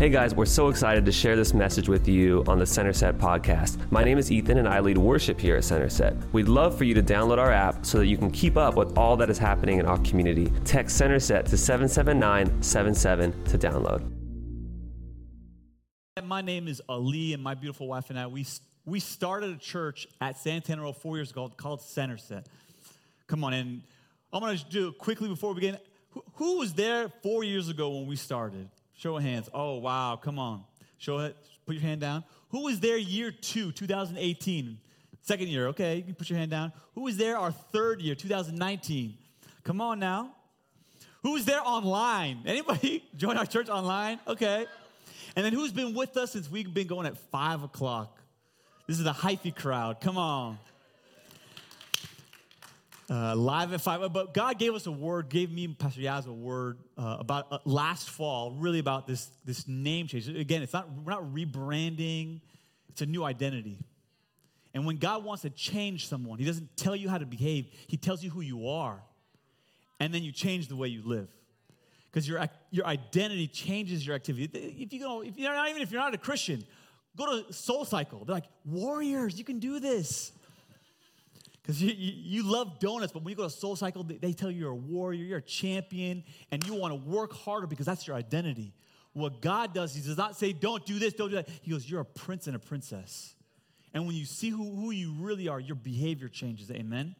Hey guys, we're so excited to share this message with you on the Center Set podcast. My name is Ethan and I lead worship here at Center Set. We'd love for you to download our app so that you can keep up with all that is happening in our community. Text Center Set to 77977 to download. My name is Ali, and my beautiful wife and I, we, we started a church at Santana Row four years ago called Center Set. Come on, and I'm going to do quickly before we begin. Who, who was there four years ago when we started? Show of hands. Oh, wow. Come on. Show it. Put your hand down. Who was there year two, 2018? Second year. Okay, you can put your hand down. Who was there our third year, 2019? Come on now. Who was there online? Anybody join our church online? Okay. And then who's been with us since we've been going at five o'clock? This is the hyphy crowd. Come on uh, live at five. But God gave us a word, gave me Pastor Yaz a word uh, about uh, last fall, really about this this name change. Again, it's not we're not rebranding; it's a new identity. And when God wants to change someone, He doesn't tell you how to behave; He tells you who you are, and then you change the way you live. Because your your identity changes your activity. If you go, if you're not even if you're not a Christian, go to Soul Cycle. They're like warriors. You can do this. Because you, you, you, love donuts, but when you go to Soul Cycle, they, they tell you you're a warrior, you're a champion, and you want to work harder because that's your identity. What God does, He does not say, don't do this, don't do that. He goes, you're a prince and a princess. And when you see who, who you really are, your behavior changes. Amen?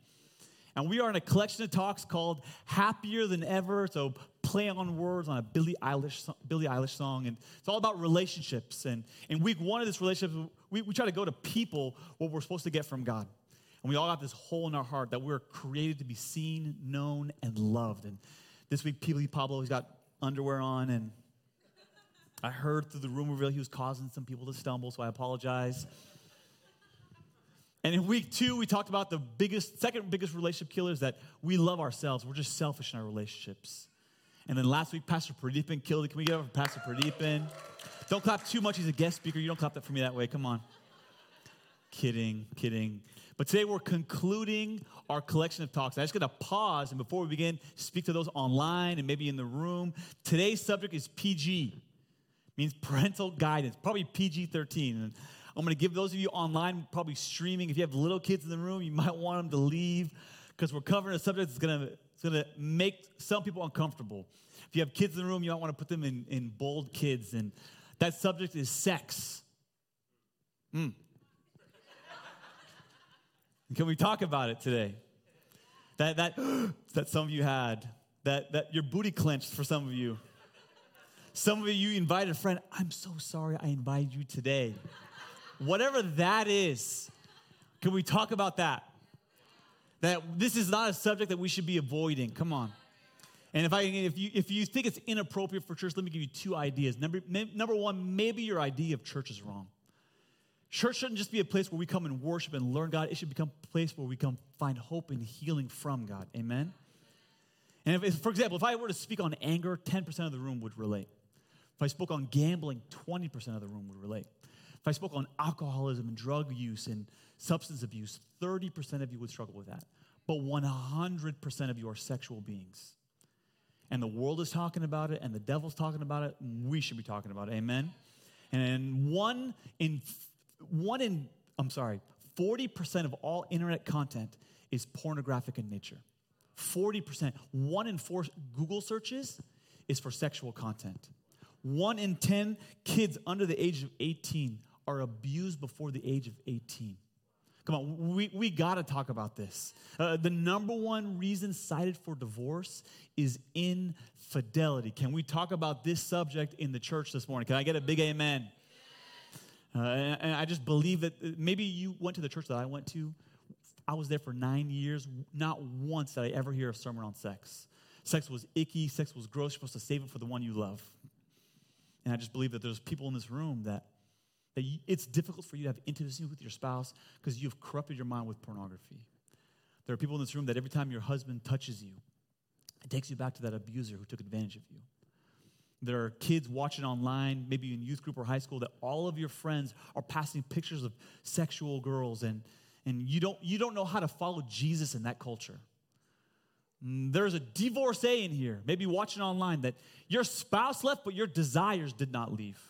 And we are in a collection of talks called Happier Than Ever. So play on words on a Billie Eilish, Billie Eilish song. And it's all about relationships. And in week one of this relationship, we, we try to go to people what we're supposed to get from God. And we all got this hole in our heart that we're created to be seen, known, and loved. And this week, P. Pablo, he's got underwear on, and I heard through the rumor reel he was causing some people to stumble, so I apologize. And in week two, we talked about the biggest, second biggest relationship killer is that we love ourselves. We're just selfish in our relationships. And then last week, Pastor Pradeepan killed it. Can we get over Pastor Pradeepan? Don't clap too much. He's a guest speaker. You don't clap that for me that way. Come on. Kidding, kidding. But today we're concluding our collection of talks. I'm just going to pause and before we begin, speak to those online and maybe in the room. Today's subject is PG, means parental guidance, probably PG 13. And I'm going to give those of you online, probably streaming, if you have little kids in the room, you might want them to leave because we're covering a subject that's going to, it's going to make some people uncomfortable. If you have kids in the room, you might want to put them in, in bold kids. And that subject is sex. Mm. Can we talk about it today? That, that, that some of you had, that, that your booty clenched for some of you. Some of you, invited a friend. I'm so sorry I invited you today. Whatever that is, can we talk about that? That this is not a subject that we should be avoiding. Come on. And if, I, if, you, if you think it's inappropriate for church, let me give you two ideas. Number, number one, maybe your idea of church is wrong. Church shouldn't just be a place where we come and worship and learn God. It should become a place where we come find hope and healing from God. Amen? And if, for example, if I were to speak on anger, 10% of the room would relate. If I spoke on gambling, 20% of the room would relate. If I spoke on alcoholism and drug use and substance abuse, 30% of you would struggle with that. But 100% of you are sexual beings. And the world is talking about it, and the devil's talking about it, we should be talking about it. Amen? And one in one in, I'm sorry, 40% of all internet content is pornographic in nature. 40%. One in four Google searches is for sexual content. One in 10 kids under the age of 18 are abused before the age of 18. Come on, we, we got to talk about this. Uh, the number one reason cited for divorce is infidelity. Can we talk about this subject in the church this morning? Can I get a big amen? Uh, and, and I just believe that maybe you went to the church that I went to. I was there for nine years. Not once did I ever hear a sermon on sex. Sex was icky, sex was gross. You're supposed to save it for the one you love. And I just believe that there's people in this room that, that you, it's difficult for you to have intimacy with your spouse because you've corrupted your mind with pornography. There are people in this room that every time your husband touches you, it takes you back to that abuser who took advantage of you. There are kids watching online, maybe in youth group or high school, that all of your friends are passing pictures of sexual girls, and, and you, don't, you don't know how to follow Jesus in that culture. Mm, There's a divorcee in here, maybe watching online, that your spouse left, but your desires did not leave.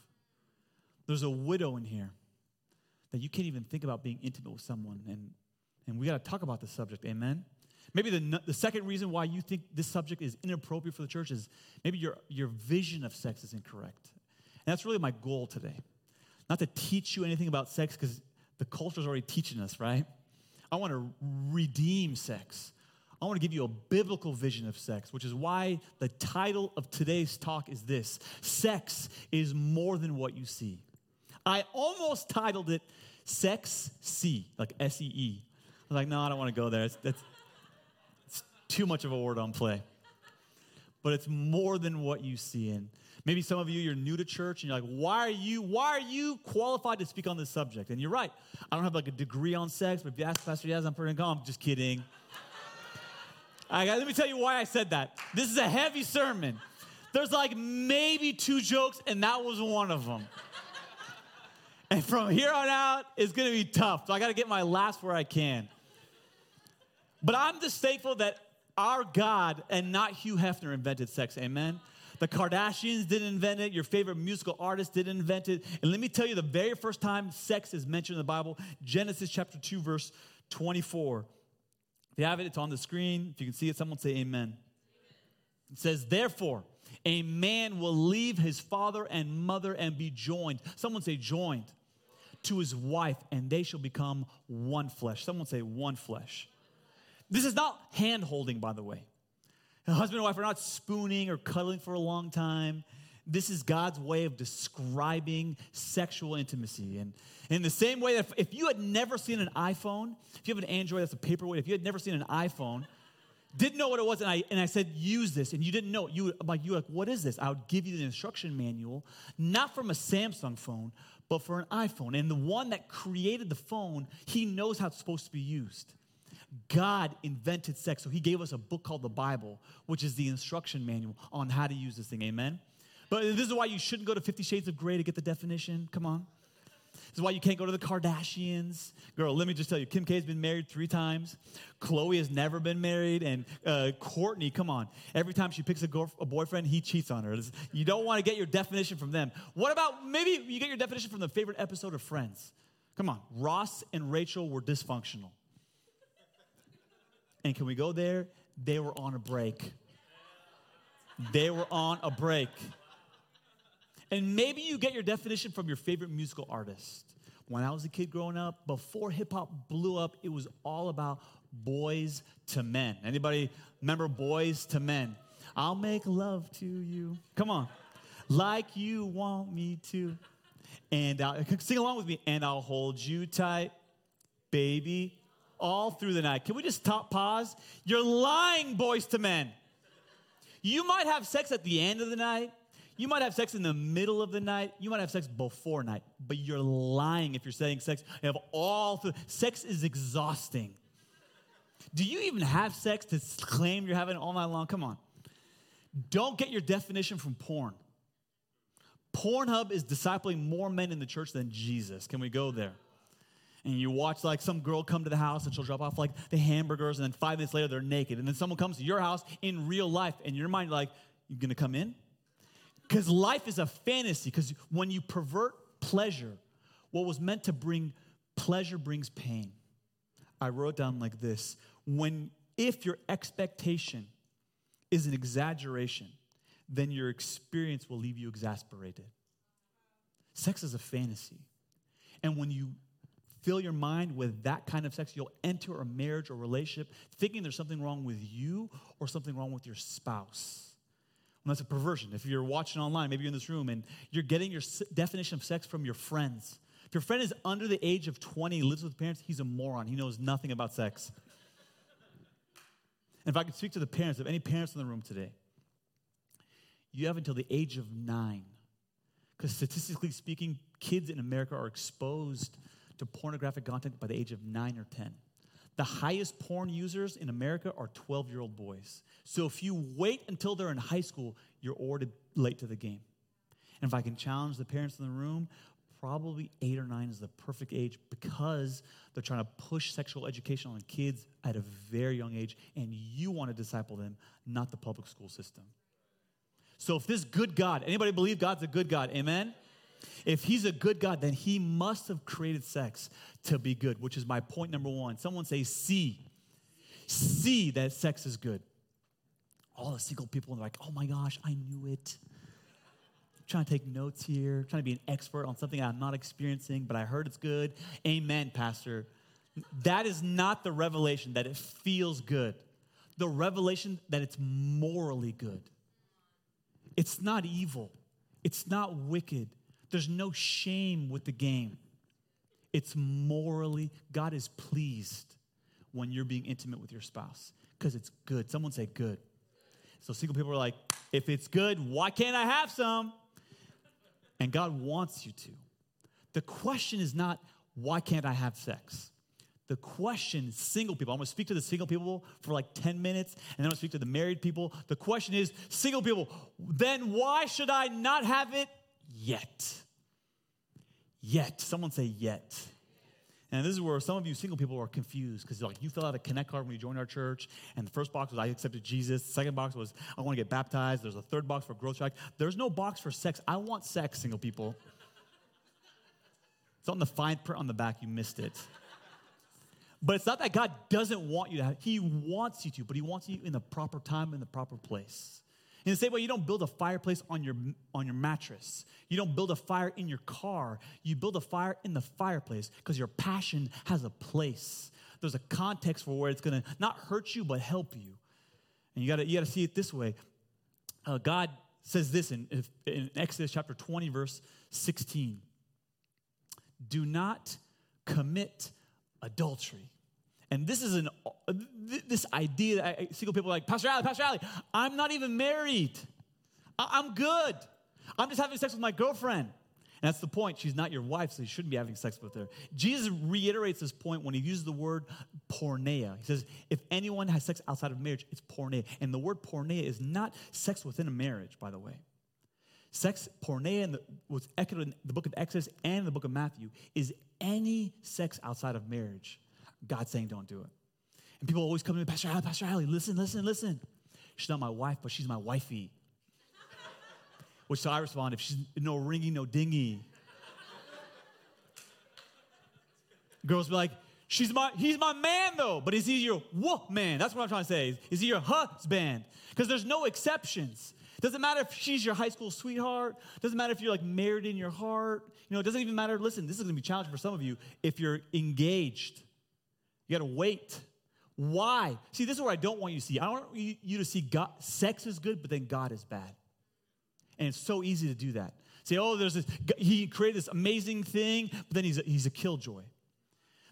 There's a widow in here that you can't even think about being intimate with someone. And, and we got to talk about this subject, amen? Maybe the, the second reason why you think this subject is inappropriate for the church is maybe your, your vision of sex is incorrect. And that's really my goal today. Not to teach you anything about sex because the culture is already teaching us, right? I want to redeem sex. I want to give you a biblical vision of sex, which is why the title of today's talk is this Sex is more than what you see. I almost titled it Sex C, like S E E. I was like, no, I don't want to go there. That's, it's too much of a word on play. But it's more than what you see. And maybe some of you, you're new to church and you're like, why are you, why are you qualified to speak on this subject? And you're right. I don't have like a degree on sex, but if you ask Pastor Yaz, I'm pretty calm. I'm just kidding. Let me tell you why I said that. This is a heavy sermon. There's like maybe two jokes, and that was one of them. And from here on out, it's gonna be tough. So I gotta get my last where I can. But I'm just thankful that our God and not Hugh Hefner invented sex. Amen. The Kardashians didn't invent it. Your favorite musical artist didn't invent it. And let me tell you, the very first time sex is mentioned in the Bible, Genesis chapter 2, verse 24. If you have it, it's on the screen. If you can see it, someone say amen. It says, Therefore, a man will leave his father and mother and be joined. Someone say, joined to his wife, and they shall become one flesh. Someone say, one flesh. This is not hand holding, by the way. A husband and wife are not spooning or cuddling for a long time. This is God's way of describing sexual intimacy. And in the same way that if, if you had never seen an iPhone, if you have an Android that's a paperweight, if you had never seen an iPhone, didn't know what it was, and I, and I said, use this, and you didn't know, you would, like, you like, what is this? I would give you the instruction manual, not from a Samsung phone, but for an iPhone. And the one that created the phone, he knows how it's supposed to be used. God invented sex, so he gave us a book called the Bible, which is the instruction manual on how to use this thing. Amen? But this is why you shouldn't go to Fifty Shades of Grey to get the definition. Come on. This is why you can't go to the Kardashians. Girl, let me just tell you, Kim K has been married three times. Khloe has never been married. And uh, Kourtney, come on. Every time she picks a, a boyfriend, he cheats on her. You don't want to get your definition from them. What about maybe you get your definition from the favorite episode of Friends? Come on. Ross and Rachel were dysfunctional. And can we go there? They were on a break. They were on a break. And maybe you get your definition from your favorite musical artist. When I was a kid growing up, before hip hop blew up, it was all about Boyz II Men. Anybody remember Boyz II Men? I'll make love to you. Come on. Like you want me to. And I'll, sing along with me. And I'll hold you tight, baby, all through the night. Can we just stop, pause? You're lying, Boyz II Men. You might have sex at the end of the night. You might have sex in the middle of the night. You might have sex before night, but you're lying if you're saying sex. You have all through. Sex is exhausting. Do you even have sex to claim you're having all night long? Come on. Don't get your definition from porn. Pornhub is discipling more men in the church than Jesus. Can we go there? And you watch like some girl come to the house and she'll drop off like the hamburgers, and then five minutes later they're naked. And then someone comes to your house in real life, and your mind like, "You're gonna come in? Because life is a fantasy. Because when you pervert pleasure, what was meant to bring pleasure brings pain. I wrote down like this when if your expectation is an exaggeration, then your experience will leave you exasperated. Sex is a fantasy. And when you fill your mind with that kind of sex, you'll enter a marriage or relationship thinking there's something wrong with you or something wrong with your spouse. And that's a perversion. If you're watching online, maybe you're in this room and you're getting your definition of sex from your friends. If your friend is under the age of 20, lives with parents, he's a moron. He knows nothing about sex. And if I could speak to the parents, of any parents in the room today, you have until the age of nine. Because statistically speaking, kids in America are exposed to pornographic content by the age of nine or 10. The highest porn users in America are 12 year old boys. So if you wait until they're in high school, you're already late to the game. And if I can challenge the parents in the room, probably eight or nine is the perfect age because they're trying to push sexual education on kids at a very young age, and you want to disciple them, not the public school system. So if this good God, anybody believe God's a good God? Amen? If he's a good God, then he must have created sex to be good, which is my point number one. Someone say, see. See that sex is good. All the single people are like, oh my gosh, I knew it trying to take notes here, trying to be an expert on something I'm not experiencing, but I heard it's good. Amen, Pastor. That is not the revelation that it feels good. The revelation that it's morally good. It's not evil. It's not wicked. There's no shame with the game. It's morally, God is pleased when you're being intimate with your spouse because it's good. Someone say good. So single people are like, if it's good, why can't I have some? And God wants you to. The question is not, why can't I have sex? The question, single people, I'm gonna speak to the single people for like 10 minutes, and then I'm gonna speak to the married people. The question is, single people, then why should I not have it yet? Yet. Someone say yet. And this is where some of you single people are confused because like you fill out a connect card when you join our church, and the first box was I accepted Jesus. The second box was I want to get baptized. There's a third box for growth track. There's no box for sex. I want sex, single people. it's on the fine print on the back. You missed it. But it's not that God doesn't want you to have, He wants you to, but He wants you in the proper time, in the proper place. In the same way, you don't build a fireplace on your, on your mattress. You don't build a fire in your car. You build a fire in the fireplace because your passion has a place. There's a context for where it's going to not hurt you, but help you. And you got to you got to see it this way. Uh, God says this in, in Exodus chapter 20, verse 16 Do not commit adultery. And this is an this idea that I, single people are like, Pastor Ali, Pastor Ali, I'm not even married. I, am good. I'm just having sex with my girlfriend. And that's the point. She's not your wife, so you shouldn't be having sex with her. Jesus reiterates this point when he uses the word porneia. He says, if anyone has sex outside of marriage, it's porneia. And the word porneia is not sex within a marriage, by the way. Sex, porneia, in the, was echoed in the book of Exodus and the book of Matthew, is any sex outside of marriage. God saying don't do it. And people always come to me, Pastor Ali, Pastor Ali, listen, listen, listen. She's not my wife, but she's my wifey. Which so I respond, if she's no ringy, no dingy. Girls be like, she's my, he's my man though, but is he your whoop man? That's what I'm trying to say. Is, is he your husband? Because there's no exceptions. Doesn't matter if she's your high school sweetheart. Doesn't matter if you're like married in your heart. You know, it doesn't even matter. Listen, this is gonna be challenging for some of you if you're engaged. You got to wait. Why? See, this is what I don't want you to see. I don't want you to see God, sex is good, but then God is bad. And it's so easy to do that. Say, oh, there's this, he created this amazing thing, but then he's a, he's a killjoy.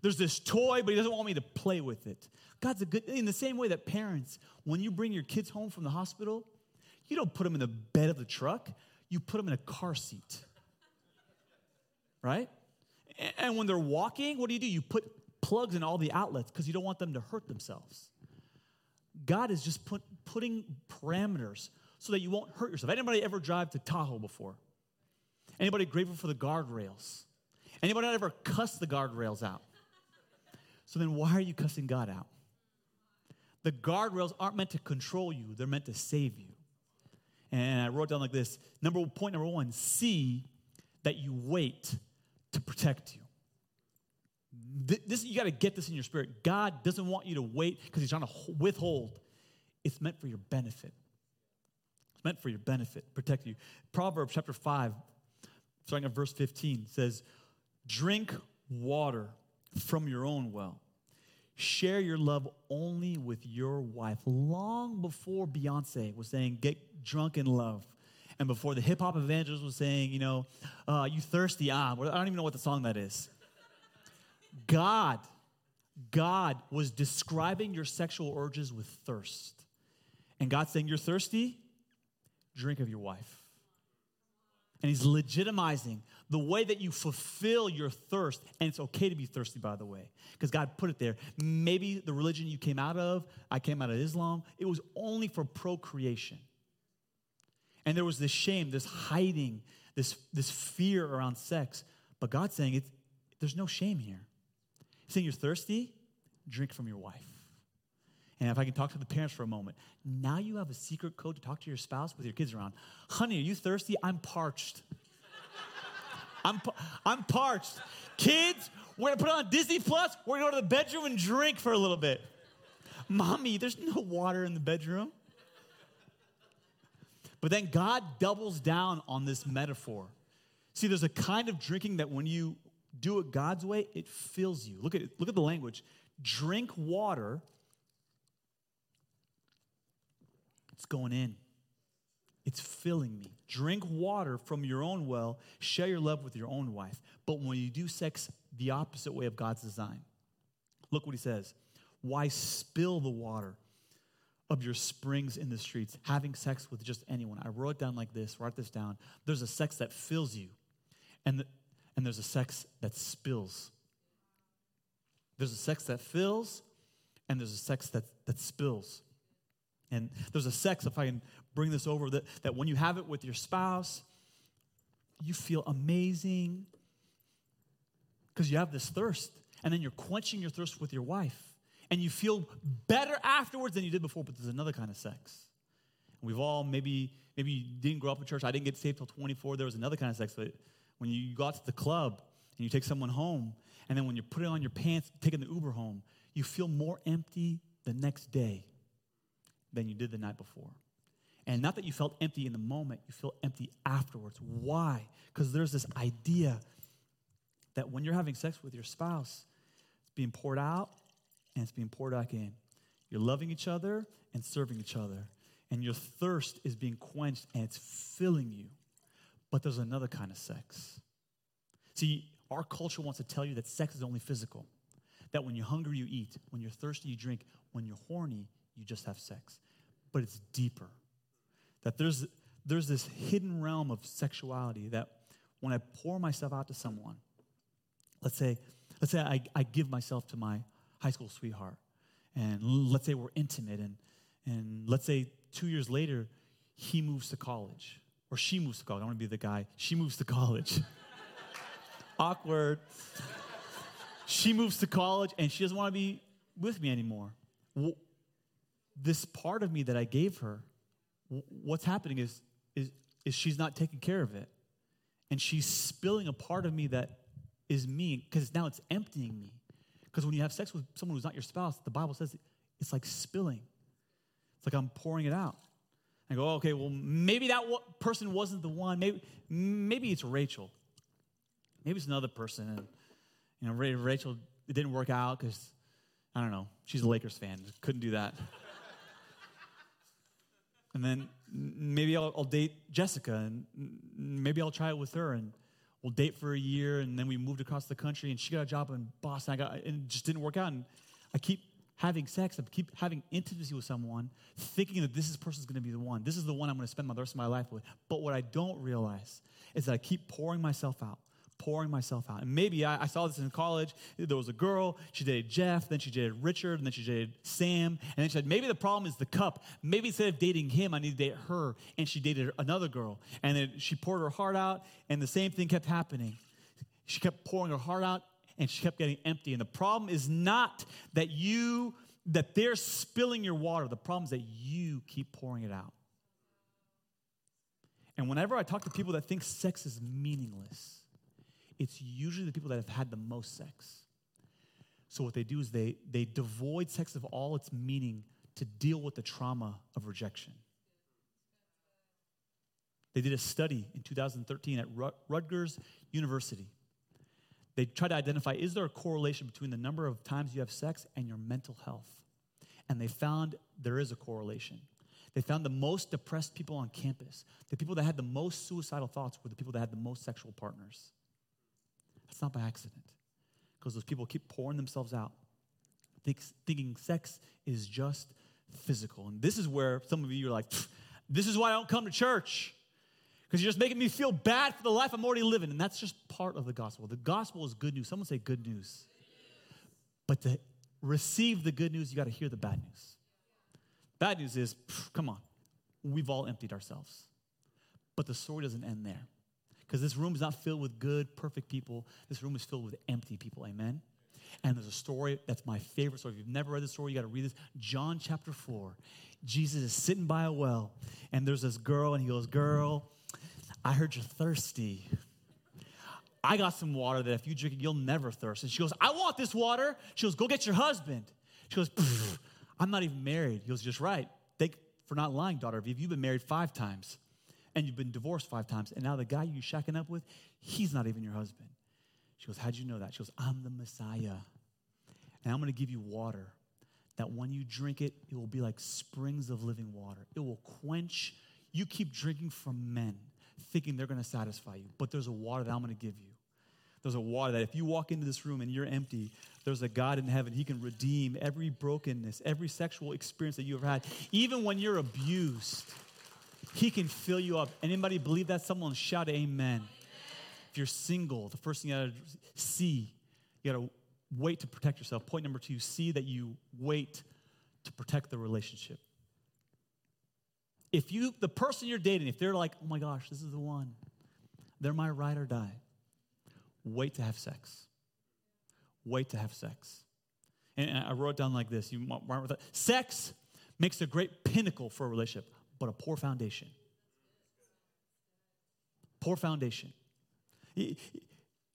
There's this toy, but he doesn't want me to play with it. God's a good, in the same way that parents, when you bring your kids home from the hospital, you don't put them in the bed of the truck, you put them in a car seat. Right? And when they're walking, what do you do? You put plugs in all the outlets because you don't want them to hurt themselves. God is just put, putting parameters so that you won't hurt yourself. Anybody ever drive to Tahoe before? Anybody grateful for the guardrails? Anybody ever cuss the guardrails out? So then why are you cussing God out? The guardrails aren't meant to control you, they're meant to save you. And I wrote down like this number point number one, see that you wait to protect you this you got to get this in your spirit. God doesn't want you to wait because He's trying to withhold. It's meant for your benefit. It's meant for your benefit, protect you. Proverbs chapter 5, starting at verse 15, says, Drink water from your own well. Share your love only with your wife. Long before Beyonce was saying, Get drunk in love. And before the hip hop evangelist was saying, you know, uh, you thirsty, ah, I don't even know what the song that is. God, God was describing your sexual urges with thirst. And God's saying, You're thirsty? Drink of your wife. And He's legitimizing the way that you fulfill your thirst. And it's okay to be thirsty, by the way, because God put it there. Maybe the religion you came out of, I came out of Islam, it was only for procreation. And there was this shame, this hiding, this, this fear around sex. But God's saying it's, there's no shame here. Saying you're thirsty, drink from your wife. And if I can talk to the parents for a moment, now you have a secret code to talk to your spouse with your kids around. Honey, are you thirsty? I'm parched. I'm, I'm parched. Kids, we're gonna put on Disney Plus. We're gonna go to the bedroom and drink for a little bit. Mommy, there's no water in the bedroom. But then God doubles down on this metaphor. See, there's a kind of drinking that when you do it God's way, it fills you. Look at it, look at the language. Drink water. It's going in. It's filling me. Drink water from your own well. Share your love with your own wife. But when you do sex the opposite way of God's design, look what he says. Why spill the water of your springs in the streets, having sex with just anyone? I wrote it down like this, write this down. There's a sex that fills you, and, and there's a sex that spills. There's a sex that fills, and there's a sex that, that spills. And there's a sex, if I can bring this over, that, that when you have it with your spouse, you feel amazing because you have this thirst. And then you're quenching your thirst with your wife. And you feel better afterwards than you did before, but there's another kind of sex. We've all maybe, maybe you didn't grow up in church. I didn't get saved till 24. There was another kind of sex, but when you go out to the club and you take someone home, and then when you're putting on your pants, taking the Uber home, you feel more empty the next day than you did the night before. And not that you felt empty in the moment, you feel empty afterwards. Why? Because there's this idea that when you're having sex with your spouse, it's being poured out and it's being poured back in. You're loving each other and serving each other. And your thirst is being quenched and it's filling you. But there's another kind of sex. See, our culture wants to tell you that sex is only physical. That when you're hungry, you eat. When you're thirsty, you drink. When you're horny, you just have sex. But it's deeper. That there's, there's this hidden realm of sexuality that when I pour myself out to someone, let's say, let's say I, I give myself to my high school sweetheart, and let's say we're intimate, and, and let's say two years later, he moves to college, or she moves to college. I want to be the guy. She moves to college. Awkward. she moves to college, and she doesn't want to be with me anymore this part of me that I gave her, what's happening is, is, is she's not taking care of it. And she's spilling a part of me that is me because now it's emptying me. Because when you have sex with someone who's not your spouse, the Bible says it's like spilling. It's like I'm pouring it out. I go, okay, well, maybe that person wasn't the one. Maybe, maybe it's Rachel. Maybe it's another person. And, you know, Rachel, it didn't work out because, I don't know, she's a Lakers fan. Couldn't do that and then maybe I'll, I'll, date Jessica, and maybe I'll try it with her, and we'll date for a year, and then we moved across the country, and she got a job in Boston. I got, and it just didn't work out, and I keep having sex, I keep having intimacy with someone, thinking that this is person's to be the one. This is the one I'm to spend the rest of my life with. But what I don't realize is that I keep pouring myself out pouring myself out. And maybe I, I, saw this in college. There was a girl, she dated Jeff, then she dated Richard, and then she dated Sam. And then she said, maybe the problem is the cup. Maybe instead of dating him, I need to date her. And she dated another girl. And then she poured her heart out, and the same thing kept happening. She kept pouring her heart out, and she kept getting empty. And the problem is not that you, that they're spilling your water. The problem is that you keep pouring it out. And whenever I talk to people that think sex is meaningless, it's usually the people that have had the most sex. So what they do is they, they devoid sex of all its meaning to deal with the trauma of rejection. They did a study in 2013 at Rutgers University. They tried to identify is there a correlation between the number of times you have sex and your mental health? And they found there is a correlation. They found the most depressed people on campus, the people that had the most suicidal thoughts, were the people that had the most sexual partners. That's not by accident. Because those people keep pouring themselves out, think, thinking sex is just physical. And this is where some of you are like, this is why I don't come to church. Because you're just making me feel bad for the life I'm already living. And that's just part of the gospel. The gospel is good news. Someone say good news. But to receive the good news, you got to hear the bad news. Bad news is, come on, we've all emptied ourselves. But the story doesn't end there. Because this room is not filled with good, perfect people. This room is filled with empty people. Amen? And there's a story that's my favorite story. If you've never read this story, you got to read this. John chapter 4. Jesus is sitting by a well, and there's this girl, and he goes, Girl, I heard you're thirsty. I got some water that if you drink it, you'll never thirst. And she goes, I want this water. She goes, Go get your husband. She goes, I'm not even married. He goes, Just right. Thank for not lying, daughter of Eve. You've been married five times and you've been divorced five times. And now the guy you shacking up with, he's not even your husband. She goes, How'd you know that? She goes, I'm the Messiah. And I'm going to give you water that when you drink it, it will be like springs of living water. It will quench. You keep drinking from men, thinking they're going to satisfy you. But there's a water that I'm going to give you. There's a water that if you walk into this room and you're empty, there's a God in heaven. He can redeem every brokenness, every sexual experience that you've had. Even when you're abused, He can fill you up. Anybody believe that? Someone shout amen. If you're single, the first thing you gotta see, you gotta wait to protect yourself. Point number two, see that you wait to protect the relationship. If you, the person you're dating, if they're like, oh my gosh, this is the one, they're my ride or die, wait to have sex. Wait to have sex. And I wrote down like this. You with that. Sex makes a great pinnacle for a relationship, but a poor foundation. Poor foundation.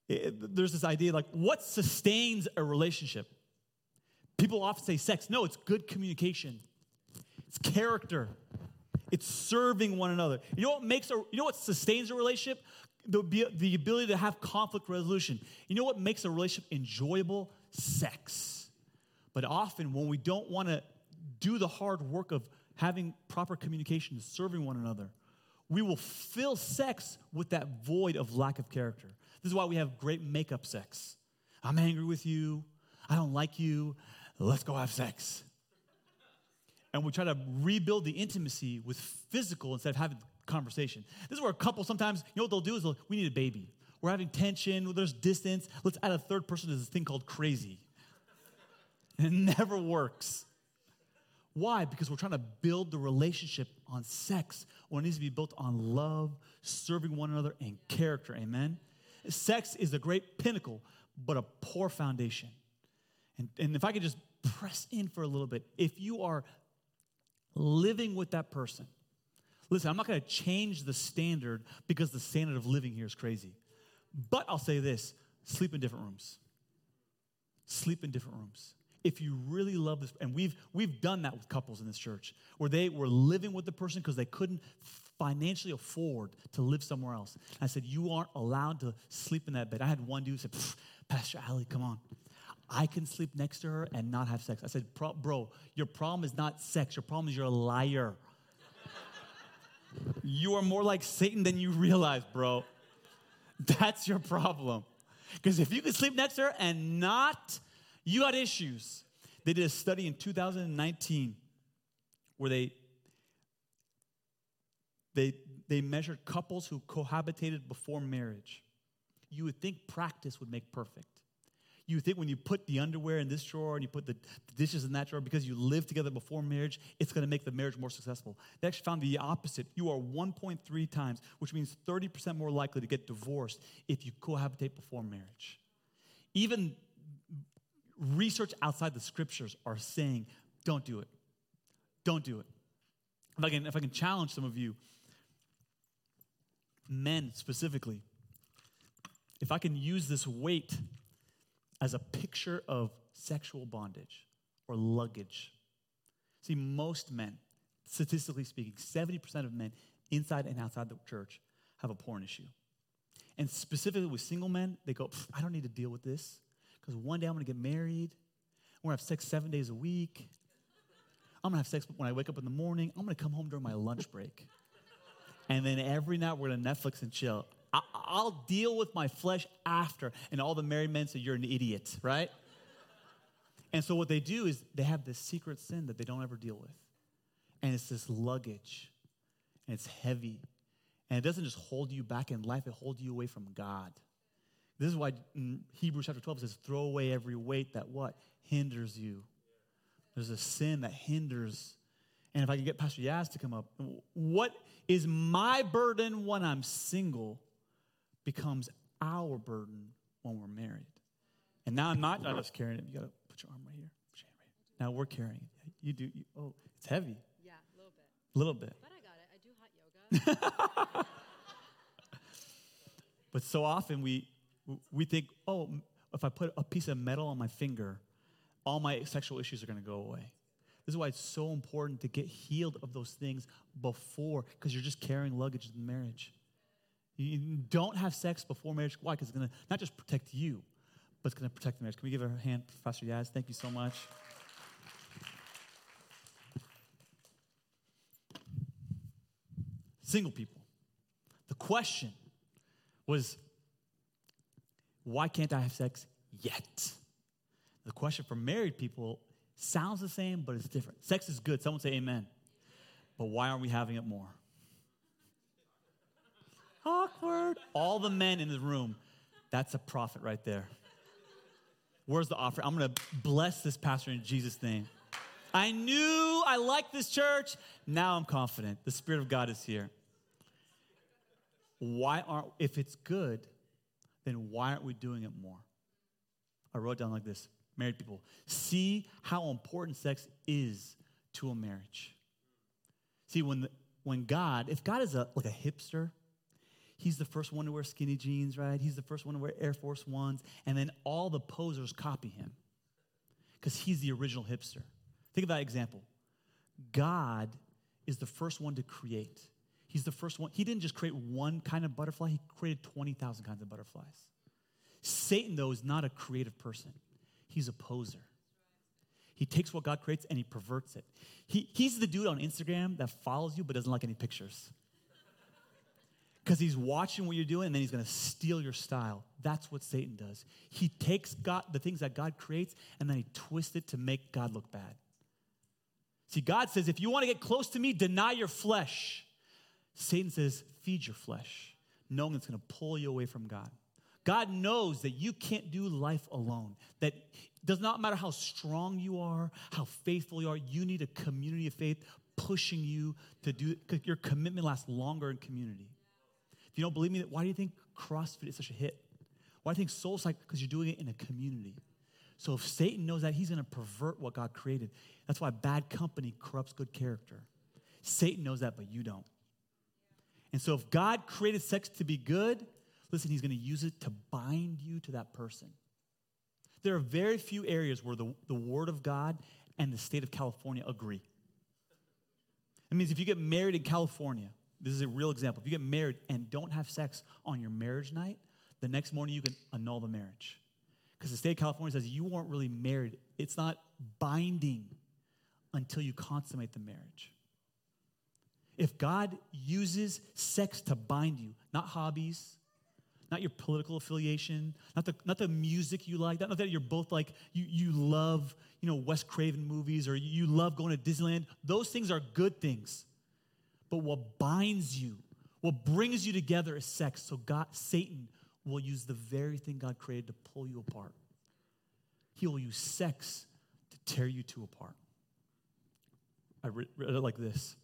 There's this idea like, what sustains a relationship? People often say sex. No, it's good communication, it's character, it's serving one another. You know what makes a, you know what sustains a relationship? The, the ability to have conflict resolution. You know what makes a relationship enjoyable? Sex. But often when we don't want to do the hard work of having proper communication, serving one another, we will fill sex with that void of lack of character. This is why we have great makeup sex. I'm angry with you. I don't like you. Let's go have sex. And we try to rebuild the intimacy with physical instead of having conversation. This is where a couple sometimes, you know what they'll do is we need a baby. We're having tension, there's distance. Let's add a third person to this thing called crazy. And it never works. Why? Because we're trying to build the relationship on sex when it needs to be built on love, serving one another, and character. Amen? Sex is a great pinnacle, but a poor foundation. And, and if I could just press in for a little bit, if you are living with that person, listen, I'm not going to change the standard because the standard of living here is crazy. But I'll say this sleep in different rooms. Sleep in different rooms. If you really love this, and we've we've done that with couples in this church, where they were living with the person because they couldn't financially afford to live somewhere else. I said, You aren't allowed to sleep in that bed. I had one dude say, Pastor Ali, come on. I can sleep next to her and not have sex. I said, Bro, your problem is not sex. Your problem is you're a liar. you are more like Satan than you realize, bro. That's your problem. Because if you can sleep next to her and not, you got issues. They did a study in 2019 where they they, they measured couples who cohabitated before marriage. You would think practice would make perfect. You think when you put the underwear in this drawer and you put the, dishes in that drawer because you lived together before marriage, it's going to make the marriage more successful. They actually found the opposite. You are 1.3 times, which means 30% more likely to get divorced if you cohabitate before marriage. Even research outside the scriptures are saying, don't do it. Don't do it. If I can, if I can challenge some of you, men specifically, if I can use this weight as a picture of sexual bondage or luggage. See, most men, statistically speaking, 70% of men inside and outside the church have a porn issue. And specifically with single men, they go, I don't need to deal with this because one day I'm going to get married. We're going to have sex seven days a week. I'm going to have sex when I wake up in the morning. I'm going to come home during my lunch break. And then every night we're going to Netflix and chill. I'll deal with my flesh after. And all the married men say, You're an idiot, right? And so what they do is they have this secret sin that they don't ever deal with. And it's this luggage, and it's heavy. And it doesn't just hold you back in life, it holds you away from God. This is why Hebrews chapter 12 says, throw away every weight that what? Hinders you. There's a sin that hinders. And if I can get Pastor Yaz to come up, what is my burden when I'm single becomes our burden when we're married. And now I'm not just carrying it. You got to put your arm right here. Put your hand right here. Now we're carrying it. You do. You, oh, it's heavy. Yeah, a little bit. A little bit. But I got it. I do hot yoga. But so often we we think, oh, if I put a piece of metal on my finger, all my sexual issues are going to go away. This is why it's so important to get healed of those things before, because you're just carrying luggage in marriage. You don't have sex before marriage. Why? Because it's going to not just protect you, but it's going to protect the marriage. Can we give a hand, Professor Yaz? Thank you so much. Single people. The question was, why can't I have sex yet? The question for married people sounds the same, but it's different. Sex is good. Someone say amen. But why aren't we having it more? Awkward. All the men in the room, that's a prophet right there. Where's the offering? I'm to bless this pastor in Jesus' name. I knew I liked this church. Now I'm confident. The Spirit of God is here. Why aren't, if it's good, then why aren't we doing it more? I wrote down like this married people, see how important sex is to a marriage. See, when, the, when God, if God is a, like a hipster, he's the first one to wear skinny jeans, right? He's the first one to wear Air Force Ones, and then all the posers copy him because he's the original hipster. Think of that example. God is the first one to create. He's the first one. He didn't just create one kind of butterfly, he created 20,000 kinds of butterflies. Satan, though, is not a creative person, he's a poser. He takes what God creates and he perverts it. He, he's the dude on Instagram that follows you but doesn't like any pictures. Because he's watching what you're doing and then he's going to steal your style. That's what Satan does. He takes God, the things that God creates and then he twists it to make God look bad. See, God says, if you want to get close to me, deny your flesh. Satan says, feed your flesh, knowing it's going to pull you away from God. God knows that you can't do life alone, that does not matter how strong you are, how faithful you are, you need a community of faith pushing you to do your commitment lasts longer in community. If you don't believe me, why do you think CrossFit is such a hit? Why do you think Soul Cycle? Because you're doing it in a community. So if Satan knows that, he's going to pervert what God created. That's why bad company corrupts good character. Satan knows that, but you don't. And so if God created sex to be good, listen, he's going to use it to bind you to that person. There are very few areas where the, the Word of God and the state of California agree. It means if you get married in California, this is a real example. If you get married and don't have sex on your marriage night, the next morning you can annul the marriage. Because the state of California says you weren't really married. It's not binding until you consummate the marriage. If God uses sex to bind you, not hobbies, not your political affiliation, not the, not the music you like, not that you're both like, you, you love, you know, Wes Craven movies or you love going to Disneyland. Those things are good things. But what binds you, what brings you together is sex. So God, Satan will use the very thing God created to pull you apart. He will use sex to tear you two apart. I read it like this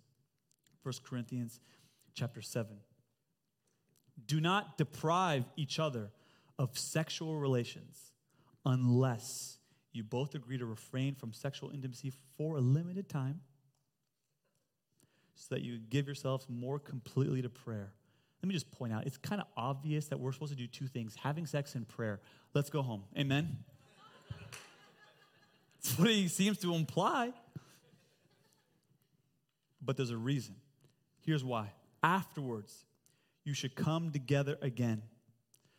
1 Corinthians chapter 7. Do not deprive each other of sexual relations unless you both agree to refrain from sexual intimacy for a limited time so that you give yourselves more completely to prayer. Let me just point out it's kind of obvious that we're supposed to do two things having sex and prayer. Let's go home. Amen? That's what he seems to imply. But there's a reason. Here's why. Afterwards, you should come together again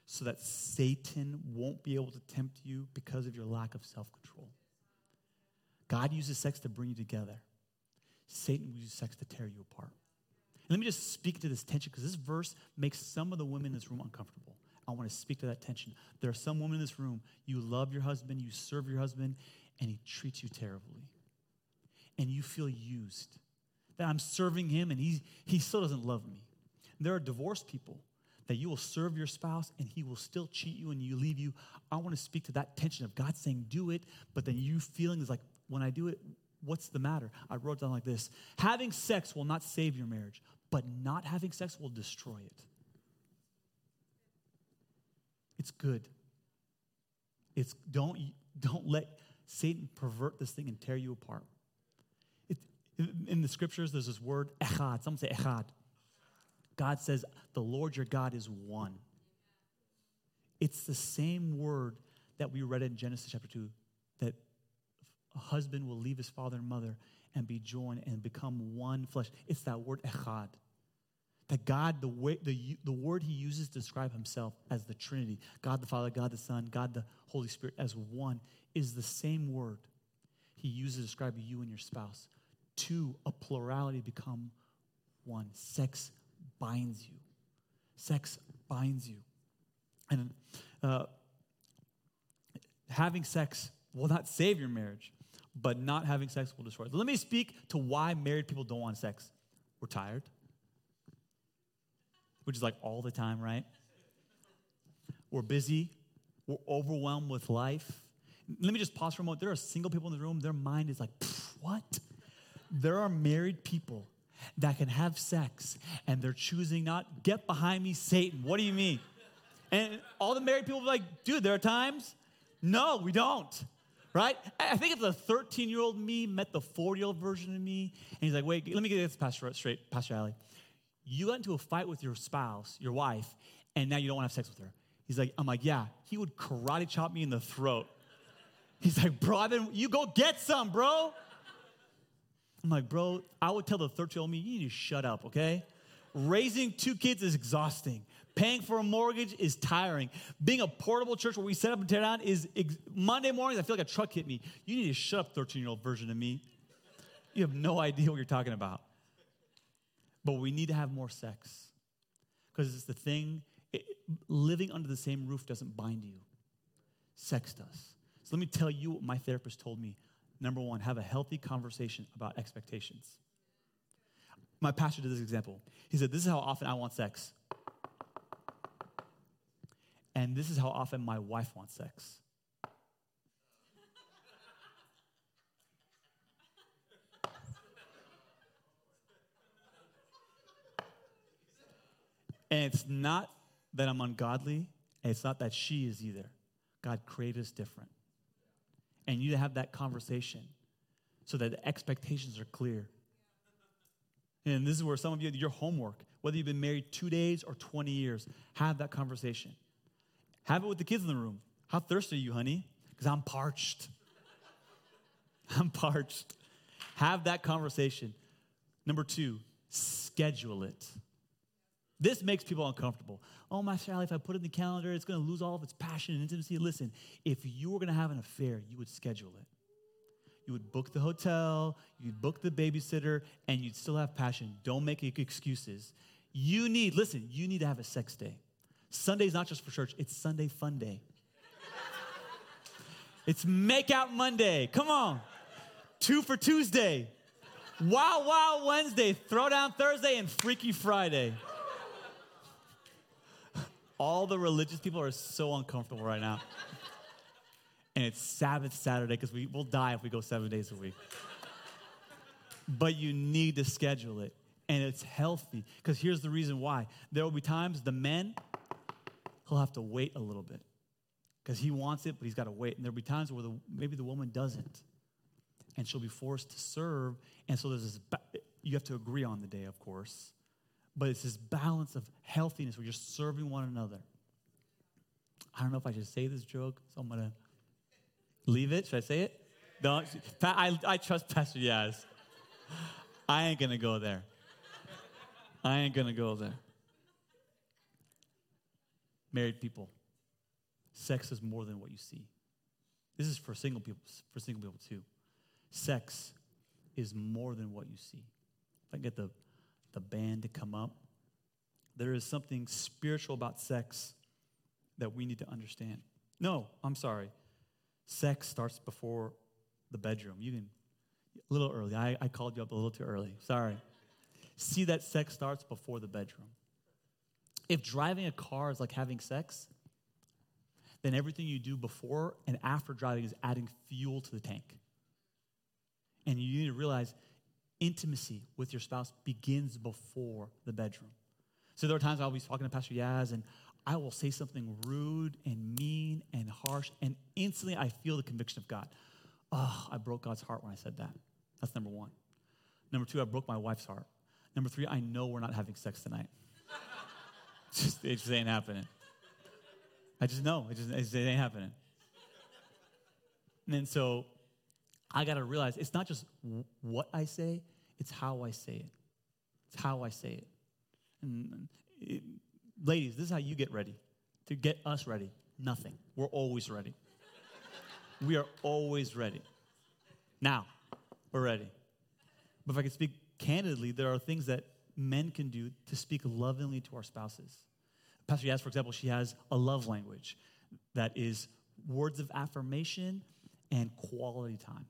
so that Satan won't be able to tempt you because of your lack of self control. God uses sex to bring you together, Satan will use sex to tear you apart. And let me just speak to this tension because this verse makes some of the women in this room uncomfortable. I want to speak to that tension. There are some women in this room, you love your husband, you serve your husband, and he treats you terribly. And you feel used. That I'm serving him and he, he still doesn't love me. There are divorced people that you will serve your spouse and he will still cheat you and you leave you. I want to speak to that tension of God saying, do it, but then you feeling is like, when I do it, what's the matter? I wrote down like this Having sex will not save your marriage, but not having sex will destroy it. It's good. It's don't don't let Satan pervert this thing and tear you apart. It, in the scriptures, there's this word echad. Someone say echad. God says the Lord your God is one. It's the same word that we read in Genesis chapter 2 that a husband will leave his father and mother and be joined and become one flesh. It's that word echad. That God, the, way, the, the word he uses to describe himself as the Trinity, God the Father, God the Son, God the Holy Spirit as one, is the same word he uses to describe you and your spouse. Two, a plurality become one. Sex binds you. Sex binds you. And uh, having sex will not save your marriage, but not having sex will destroy it. Let me speak to why married people don't want sex. We're tired, which is like all the time, right? We're busy, we're overwhelmed with life. Let me just pause for a moment. There are single people in the room, their mind is like, what? There are married people that can have sex and they're choosing not, get behind me, Satan. What do you mean? And all the married people are like, dude, there are times. No, we don't. Right? I think if the 13 year old me met the 40 year old version of me, and he's like, wait, let me get this Pastor, straight, Pastor Ali. You got into a fight with your spouse, your wife, and now you don't want to have sex with her. He's like, I'm like, yeah, he would karate chop me in the throat. He's like, bro, I've been, you go get some, bro. I'm like, bro, I would tell the 13 year old me, you need to shut up, okay? Raising two kids is exhausting. Paying for a mortgage is tiring. Being a portable church where we set up and tear down is ex- Monday mornings, I feel like a truck hit me. You need to shut up, 13 year old version of me. You have no idea what you're talking about. But we need to have more sex because it's the thing, it, living under the same roof doesn't bind you, sex does. So let me tell you what my therapist told me. Number one, have a healthy conversation about expectations. My pastor did this example. He said, This is how often I want sex. And this is how often my wife wants sex. And it's not that I'm ungodly, and it's not that she is either. God created us different. And you have that conversation so that the expectations are clear. And this is where some of you, your homework, whether you've been married two days or 20 years, have that conversation. Have it with the kids in the room. How thirsty are you, honey? Because I'm parched. I'm parched. Have that conversation. Number two, schedule it. This makes people uncomfortable. Oh, my Sally, if I put it in the calendar, it's going to lose all of its passion and intimacy. Listen, if you were going to have an affair, you would schedule it. You would book the hotel, you'd book the babysitter, and you'd still have passion. Don't make excuses. You need, listen, you need to have a sex day. Sunday's not just for church, it's Sunday fun day. it's make out Monday. Come on. Two for Tuesday. Wow, wow Wednesday. Throw down Thursday and Freaky Friday. All the religious people are so uncomfortable right now. And it's Sabbath Saturday because we will die if we go seven days a week. But you need to schedule it. And it's healthy because here's the reason why. There will be times the men, he'll have to wait a little bit because he wants it, but he's got to wait. And there'll be times where the, maybe the woman doesn't. And she'll be forced to serve. And so there's this, you have to agree on the day, of course. But it's this balance of healthiness where you're serving one another. I don't know if I should say this joke, so I'm going to leave it. Should I say it? Don't. I, I trust Pastor Yaz. I ain't going to go there. I ain't going to go there. Married people, sex is more than what you see. This is for single people, for single people too. Sex is more than what you see. If I get the the band to come up. There is something spiritual about sex that we need to understand. No, I'm sorry. Sex starts before the bedroom. You can, a little early. I, I called you up a little too early. Sorry. See that sex starts before the bedroom. If driving a car is like having sex, then everything you do before and after driving is adding fuel to the tank. And you need to realize intimacy with your spouse begins before the bedroom. So there are times I'll be talking to Pastor Yaz and I will say something rude and mean and harsh, and instantly I feel the conviction of God. Oh, I broke God's heart when I said that. That's number one. Number two, I broke my wife's heart. Number three, I know we're not having sex tonight. just, it just ain't happening. I just know. It just, it just ain't happening. And so I got to realize it's not just what I say, it's how I say it. It's how I say it. And it, ladies, this is how you get ready. To get us ready, nothing. We're always ready. we are always ready. Now, we're ready. But if I could speak candidly, there are things that men can do to speak lovingly to our spouses. Pastor Yaz, for example, she has a love language that is words of affirmation and quality time.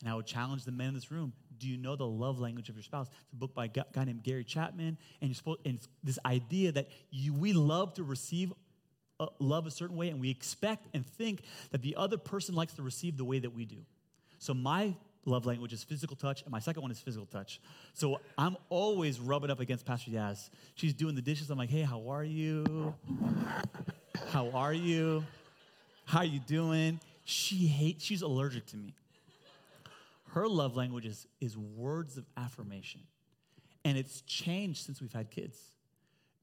And I would challenge the men in this room do you know the love language of your spouse? It's a book by a guy named Gary Chapman. And, you're supposed, and this idea that you, we love to receive uh, love a certain way, and we expect and think that the other person likes to receive the way that we do. So my love language is physical touch, and my second one is physical touch. So I'm always rubbing up against Pastor Yaz. She's doing the dishes. I'm like, hey, how are you? How are you? How are you doing? She hates, she's allergic to me. Her love language is, is words of affirmation. And it's changed since we've had kids.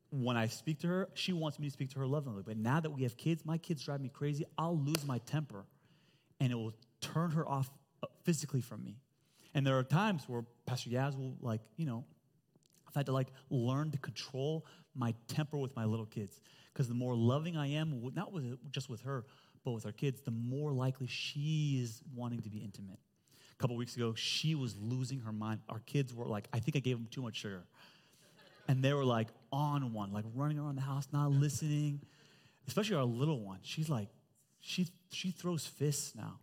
When I speak to her, she wants me to speak to her love language. But now that we have kids, my kids drive me crazy. I'll lose my temper and it will turn her off uh, physically from me. And there are times where Pastor Yaz will, like, you know, I've had to like learn to control my temper with my little kids. Because the more loving I am, not with, just with her, but with our kids, the more likely she is wanting to be intimate. A couple weeks ago, she was losing her mind. Our kids were like, I think I gave them too much sugar. And they were like on one, like running around the house, not listening. Especially our little one. She's like, she, she throws fists now.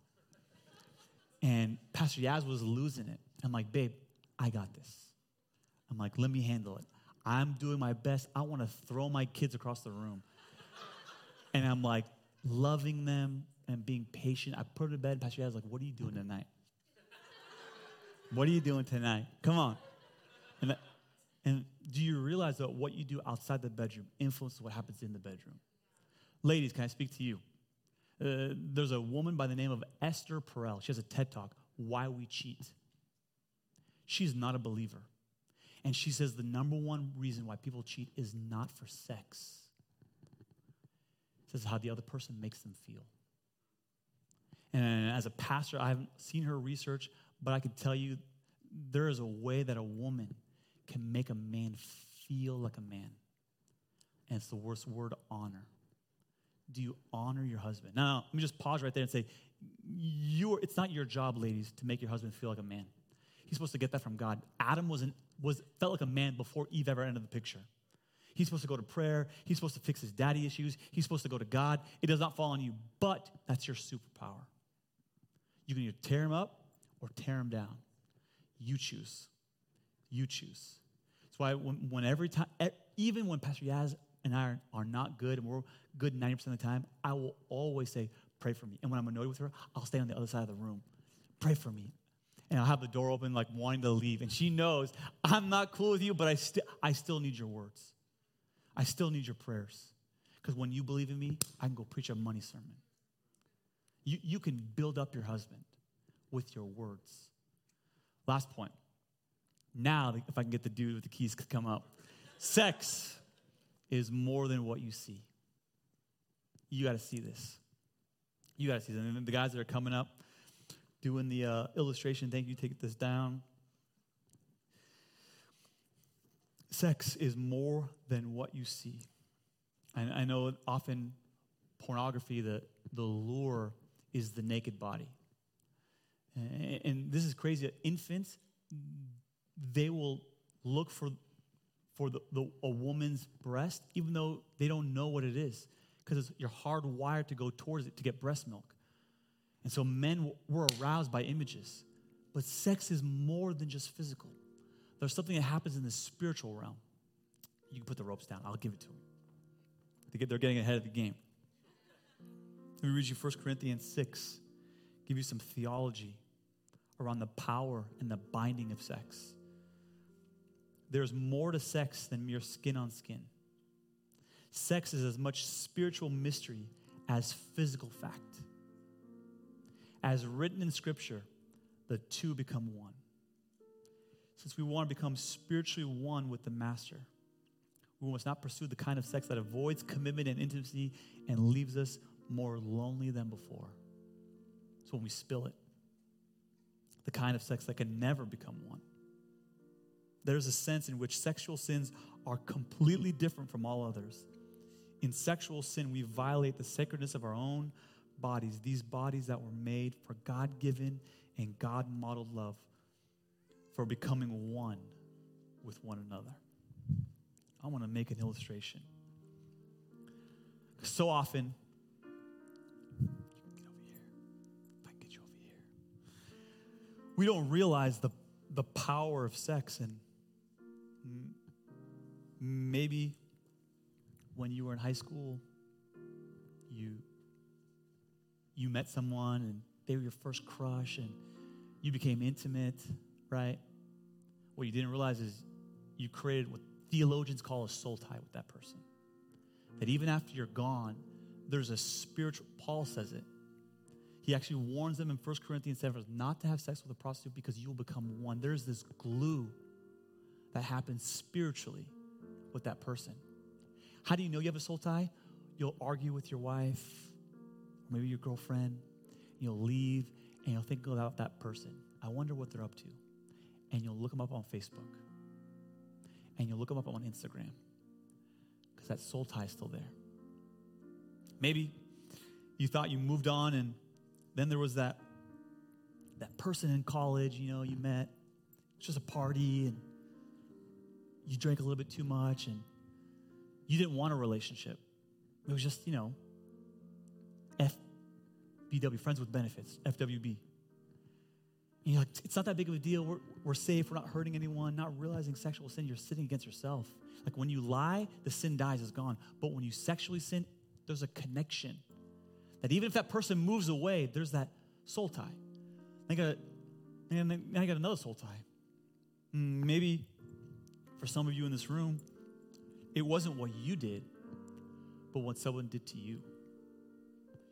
And Pastor Yaz was losing it. I'm like, babe, I got this. I'm like, let me handle it. I'm doing my best. I want to throw my kids across the room. and I'm like, loving them and being patient. I put her to bed. Pastor Yaz like, what are you doing tonight? What are you doing tonight? Come on. And, and do you realize that what you do outside the bedroom influences what happens in the bedroom? Ladies, can I speak to you? Uh, there's a woman by the name of Esther Perel. She has a TED Talk, Why We Cheat. She's not a believer. And she says the number one reason why people cheat is not for sex. It says how the other person makes them feel. And as a pastor, I haven't seen her research, but I can tell you there is a way that a woman can make a man feel like a man. And it's the worst word honor do you honor your husband? Now, let me just pause right there and say, you it's not your job, ladies, to make your husband feel like a man. He's supposed to get that from God. Adam was, was felt like a man before Eve ever entered the picture. He's supposed to go to prayer. He's supposed to fix his daddy issues. He's supposed to go to God. It does not fall on you, but that's your superpower. You can either tear him up or tear him down. You choose. You choose. That's why when, when every time, even when Pastor Yaz and I are, not good, and we're good 90% of the time, I will always say, Pray for me. And when I'm annoyed with her, I'll stay on the other side of the room. Pray for me. And I'll have the door open, like wanting to leave. And she knows I'm not cool with you, but I, st- I still need your words. I still need your prayers. Because when you believe in me, I can go preach a money sermon. You, you can build up your husband with your words. Last point. Now, if I can get the dude with the keys to come up. Sex is more than what you see. You got to see this. You got to see this. And the guys that are coming up doing the uh, illustration, thank you, take this down. Sex is more than what you see. And I know often pornography, the, the lure is the naked body. And, this is crazy. Infants, they will look for for the, the, a woman's breast, even though they don't know what it is, because you're hardwired to go towards it to get breast milk. And so men were aroused by images. But sex is more than just physical. There's something that happens in the spiritual realm. You can put the ropes down. I'll give it to them. They're getting ahead of the game. Let me read you 1 Corinthians 6, give you some theology around the power and the binding of sex there's more to sex than mere skin on skin. sex is as much spiritual mystery as physical fact. As written in Scripture, the two become one. Since we want to become spiritually one with the Master, we must not pursue the kind of sex that avoids commitment and intimacy and leaves us more lonely than before. So when we spill it, the kind of sex that can never become one. There's a sense in which sexual sins are completely different from all others. In sexual sin, we violate the sacredness of our own bodies, these bodies that were made for God given and God modeled love, for becoming one with one another. I want to make an illustration. So often, We don't realize the, the power of sex, and maybe when you were in high school, you you met someone and they were your first crush and you became intimate, right? What you didn't realize is you created what theologians call a soul tie with that person. That even after you're gone, there's a spiritual, Paul says it. He actually warns them in 1 Corinthians 7 not to have sex with a prostitute because you will become one. There's this glue that happens spiritually with that person. How do you know you have a soul tie? You'll argue with your wife, maybe your girlfriend. You'll leave and you'll think about that person. I wonder what they're up to. And you'll look them up on Facebook. And you'll look them up on Instagram. Because that soul tie is still there. Maybe you thought you moved on and then there was that that person in college, you know, you met. It's just a party and you drank a little bit too much and you didn't want a relationship. It was just, you know, FBW, friends with benefits, FWB. And you're like, it's not that big of a deal. We're, we're safe. We're not hurting anyone. Not realizing sexual sin, you're sinning against yourself. Like when you lie, the sin dies, is gone. But when you sexually sin, there's a connection. That even if that person moves away, there's that soul tie. I got, and then I got another soul tie. Mm, Maybe for some of you in this room, it wasn't what you did, but what someone did to you.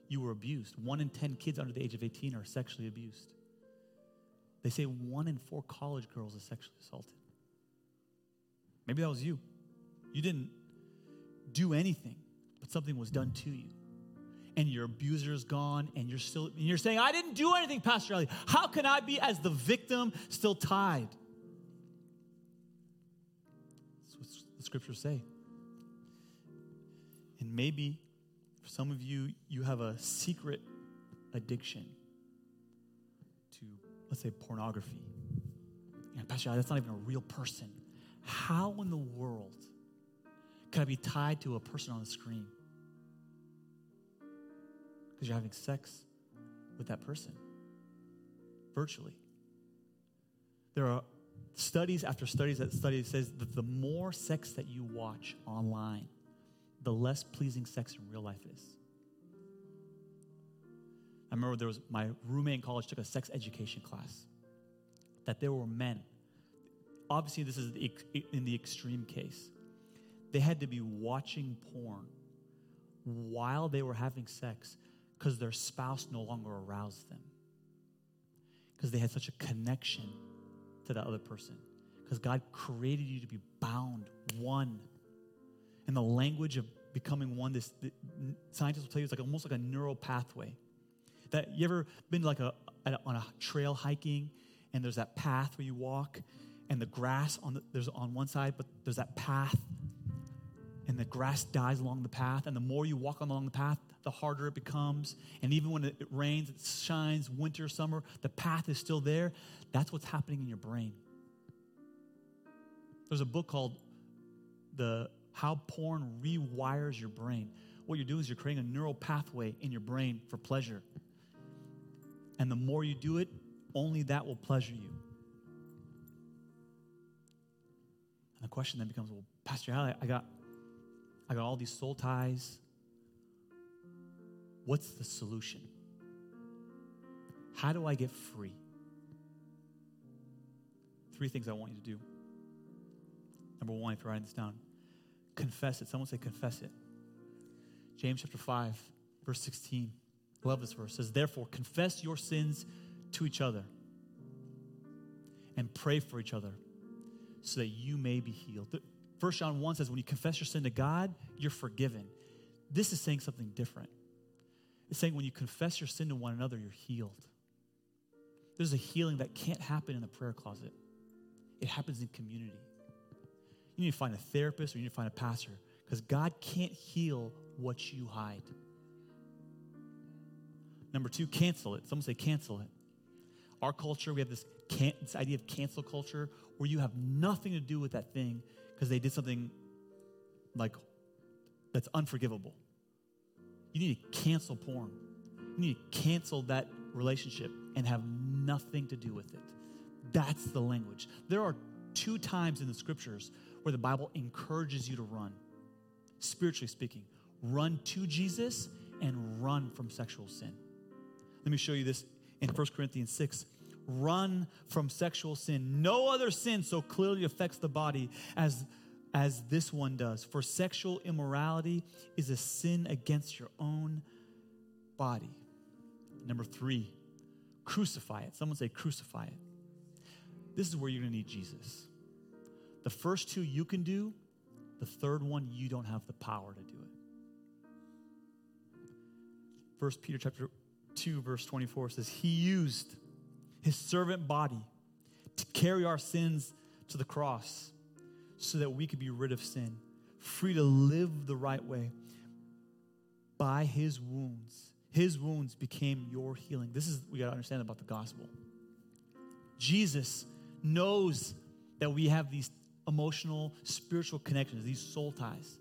You were abused. One in 10 kids under the age of 18 are sexually abused. They say one in four college girls is sexually assaulted. Maybe that was you. You didn't do anything, but something was done to you. And your abuser is gone, and you're still and you're saying, I didn't do anything, Pastor Ali. How can I be as the victim still tied? That's what the scriptures say. And maybe for some of you, you have a secret addiction to, let's say, pornography. And Pastor, that's not even a real person. How in the world could I be tied to a person on the screen? Because you're having sex with that person virtually. There are studies after studies that study says that the more sex that you watch online, the less pleasing sex in real life is. I remember there was my roommate in college took a sex education class. That there were men. Obviously, this is in the extreme case. They had to be watching porn while they were having sex because their spouse no longer aroused them. Because they had such a connection to that other person. Because God created you to be bound, one. And the language of becoming one, this scientists will tell you it's like almost like a neural pathway. That you ever been like a, a on a trail hiking, and there's that path where you walk, and the grass on the, there's on one side, but there's that path, and the grass dies along the path, and the more you walk along the path, the harder it becomes. And even when it, rains, it shines, winter, summer, the path is still there. That's what's happening in your brain. There's a book called the How Porn Rewires Your Brain. What you're doing is you're creating a neural pathway in your brain for pleasure. And the more you do it, only that will pleasure you. And the question then becomes, well, Pastor Ali, I got I got all these soul ties. What's the solution? How do I get free? Three things I want you to do. Number one, if you're writing this down, confess it. Someone say, confess it. James chapter 5, verse 16. I love this verse. Says, Therefore, confess your sins to each other and pray for each other so that you may be healed. First John 1 says, When you confess your sin to God, you're forgiven. This is saying something different. It's saying when you confess your sin to one another, you're healed. There's a healing that can't happen in the prayer closet, it happens in community. You need to find a therapist or you need to find a pastor because God can't heal what you hide. Number two, cancel it. Someone say cancel it. Our culture, we have this, can, this idea of cancel culture where you have nothing to do with that thing because they did something like that's unforgivable. You need to cancel porn. You need to cancel that relationship and have nothing to do with it. That's the language. There are two times in the scriptures where the Bible encourages you to run, spiritually speaking. Run to Jesus and run from sexual sin. Let me show you this in 1 Corinthians 6. Run from sexual sin. No other sin so clearly affects the body as, as this one does. For sexual immorality is a sin against your own body. Number three, crucify it. Someone say, crucify it. This is where you're going to need Jesus. The first two you can do, the third one you don't have the power to do it. First Peter chapter 2 verse 24 says he used his servant body to carry our sins to the cross so that we could be rid of sin, free to live the right way. By his wounds, his wounds became your healing. This is we got to understand about the gospel. Jesus knows that we have these emotional, spiritual connections, these soul ties.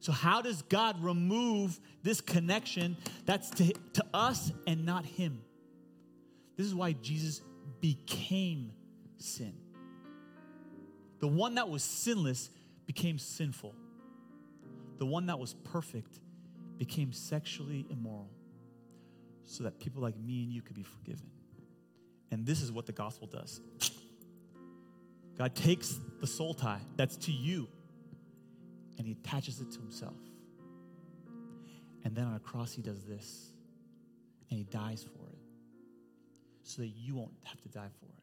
So, how does God remove this connection that's to, to us and not Him? This is why Jesus became sin. The one that was sinless became sinful, the one that was perfect became sexually immoral so that people like me and you could be forgiven. And this is what the gospel does God takes the soul tie that's to you and he attaches it to himself. And then on a cross, he does this and he dies for it so that you won't have to die for it.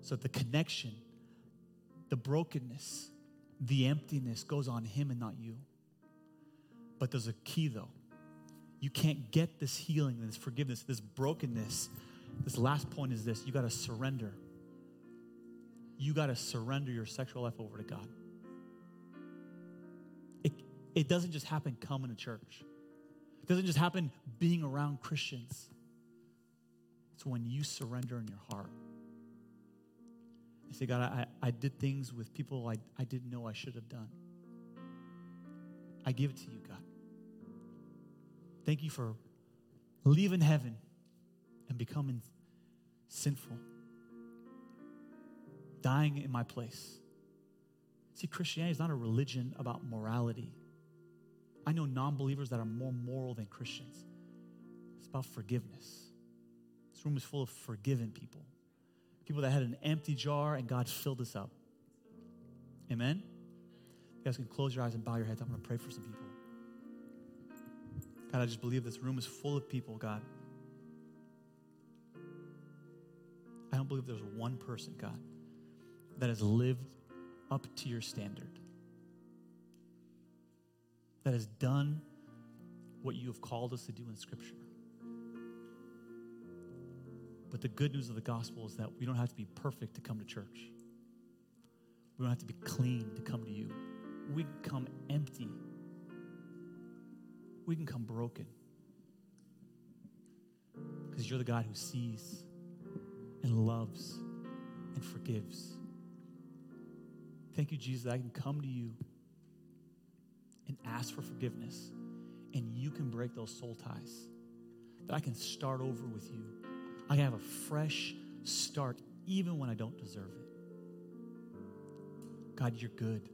So the connection, the brokenness, the emptiness goes on him and not you. But there's a key though. You can't get this healing, this forgiveness, this brokenness. This last point is this you got to surrender. You got to surrender your sexual life over to God. It doesn't just happen coming to church. It doesn't just happen being around Christians. It's when you surrender in your heart. You say, God, I, I did things with people I, I didn't know I should have done. I give it to you, God. Thank you for leaving heaven and becoming sinful, dying in my place. See, Christianity is not a religion about morality. I know non believers that are more moral than Christians. It's about forgiveness. Room is full of forgiven people, people that had an empty jar and God filled us up. Amen? You guys can close your eyes and bow your heads. I'm going to pray for some people. God, I just believe this room is full of people, God. I don't believe there's one person, God, that has lived up to your standard that has done what you have called us to do in Scripture. But the good news of the gospel is that we don't have to be perfect to come to church. We don't have to be clean to come to you. We can come empty. We can come broken. Because you're the God who sees and loves and forgives. Thank you, Jesus, I can come to you and ask for forgiveness, and you can break those soul ties. That I can start over with you. I have a fresh start even when I don't deserve it. God, you're good.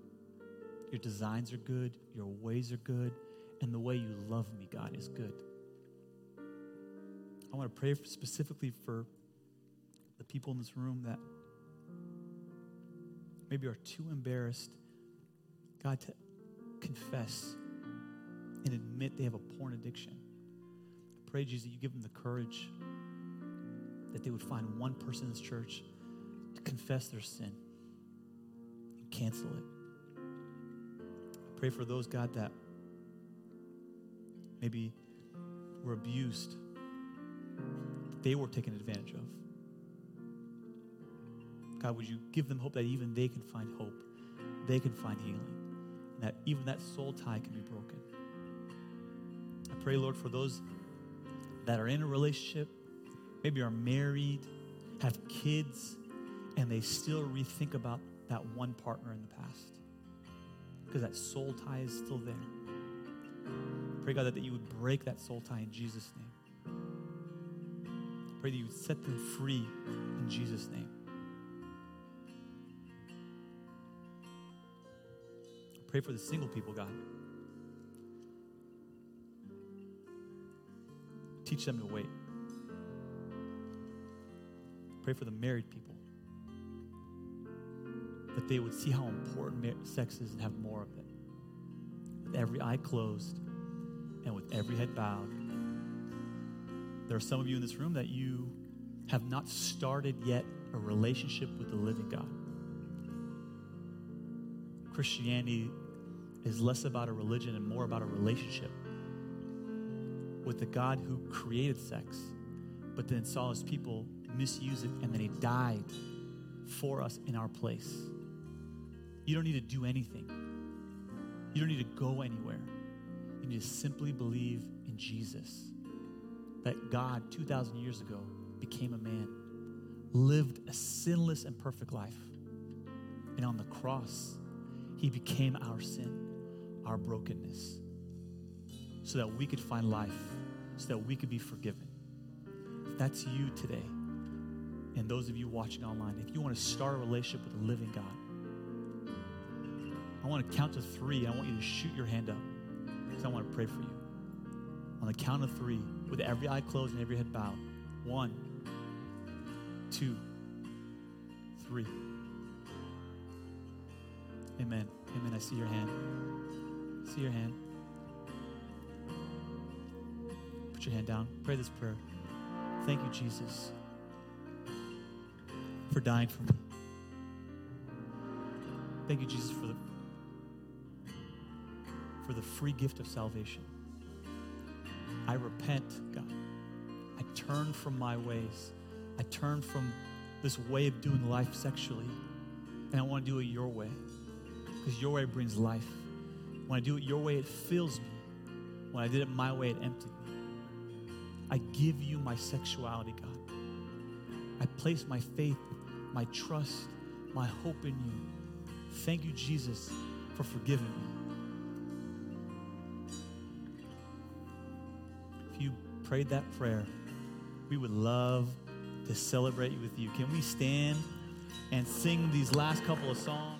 Your designs are good, your ways are good, and the way you love me, God, is good. I want to pray specifically for the people in this room that maybe are too embarrassed, God, to confess and admit they have a porn addiction. I pray, Jesus, that you give them the courage that they would find one person in this church to confess their sin and cancel it. I pray for those, God, that maybe were abused, they were taken advantage of. God, would you give them hope that even they can find hope, they can find healing, and that even that soul tie can be broken. I pray, Lord, for those that are in a relationship, maybe are married, have kids, and they still rethink about that one partner in the past because that soul tie is still there. Pray, God, that that you would break that soul tie in Jesus' name. Pray that you would set them free in Jesus' name. Pray for the single people, God. Teach them to wait. Pray for the married people. That they would see how important sex is and have more of it. With every eye closed and with every head bowed. There are some of you in this room that you have not started yet a relationship with the living God. Christianity is less about a religion and more about a relationship with the God who created sex, but then saw his people misuse it, and then he died for us in our place. You don't need to do anything, you don't need to go anywhere. You need to simply believe in Jesus. That God, 2,000 years ago, became a man, lived a sinless and perfect life. And on the cross, he became our sin, our brokenness, so that we could find life, so that we could be forgiven. If that's you today, and those of you watching online, if you want to start a relationship with the living God, I want to count to three. I want you to shoot your hand up because I want to pray for you. On the count of three, with every eye closed and every head bowed. One, two, three. Amen. Amen. I see your hand. I see your hand. Put your hand down. Pray this prayer. Thank you, Jesus, for dying for me. Thank you, Jesus, for the for the free gift of salvation. I repent, God. I turn from my ways. I turn from this way of doing life sexually, and I want to do it your way because your way brings life. When I do it your way, it fills me. When I did it my way, it emptied me. I give you my sexuality, God. I place my faith, my trust, my hope in you. Thank you, Jesus, for forgiving me. If you prayed that prayer, we would love to celebrate with you. Can we stand and sing these last couple of songs?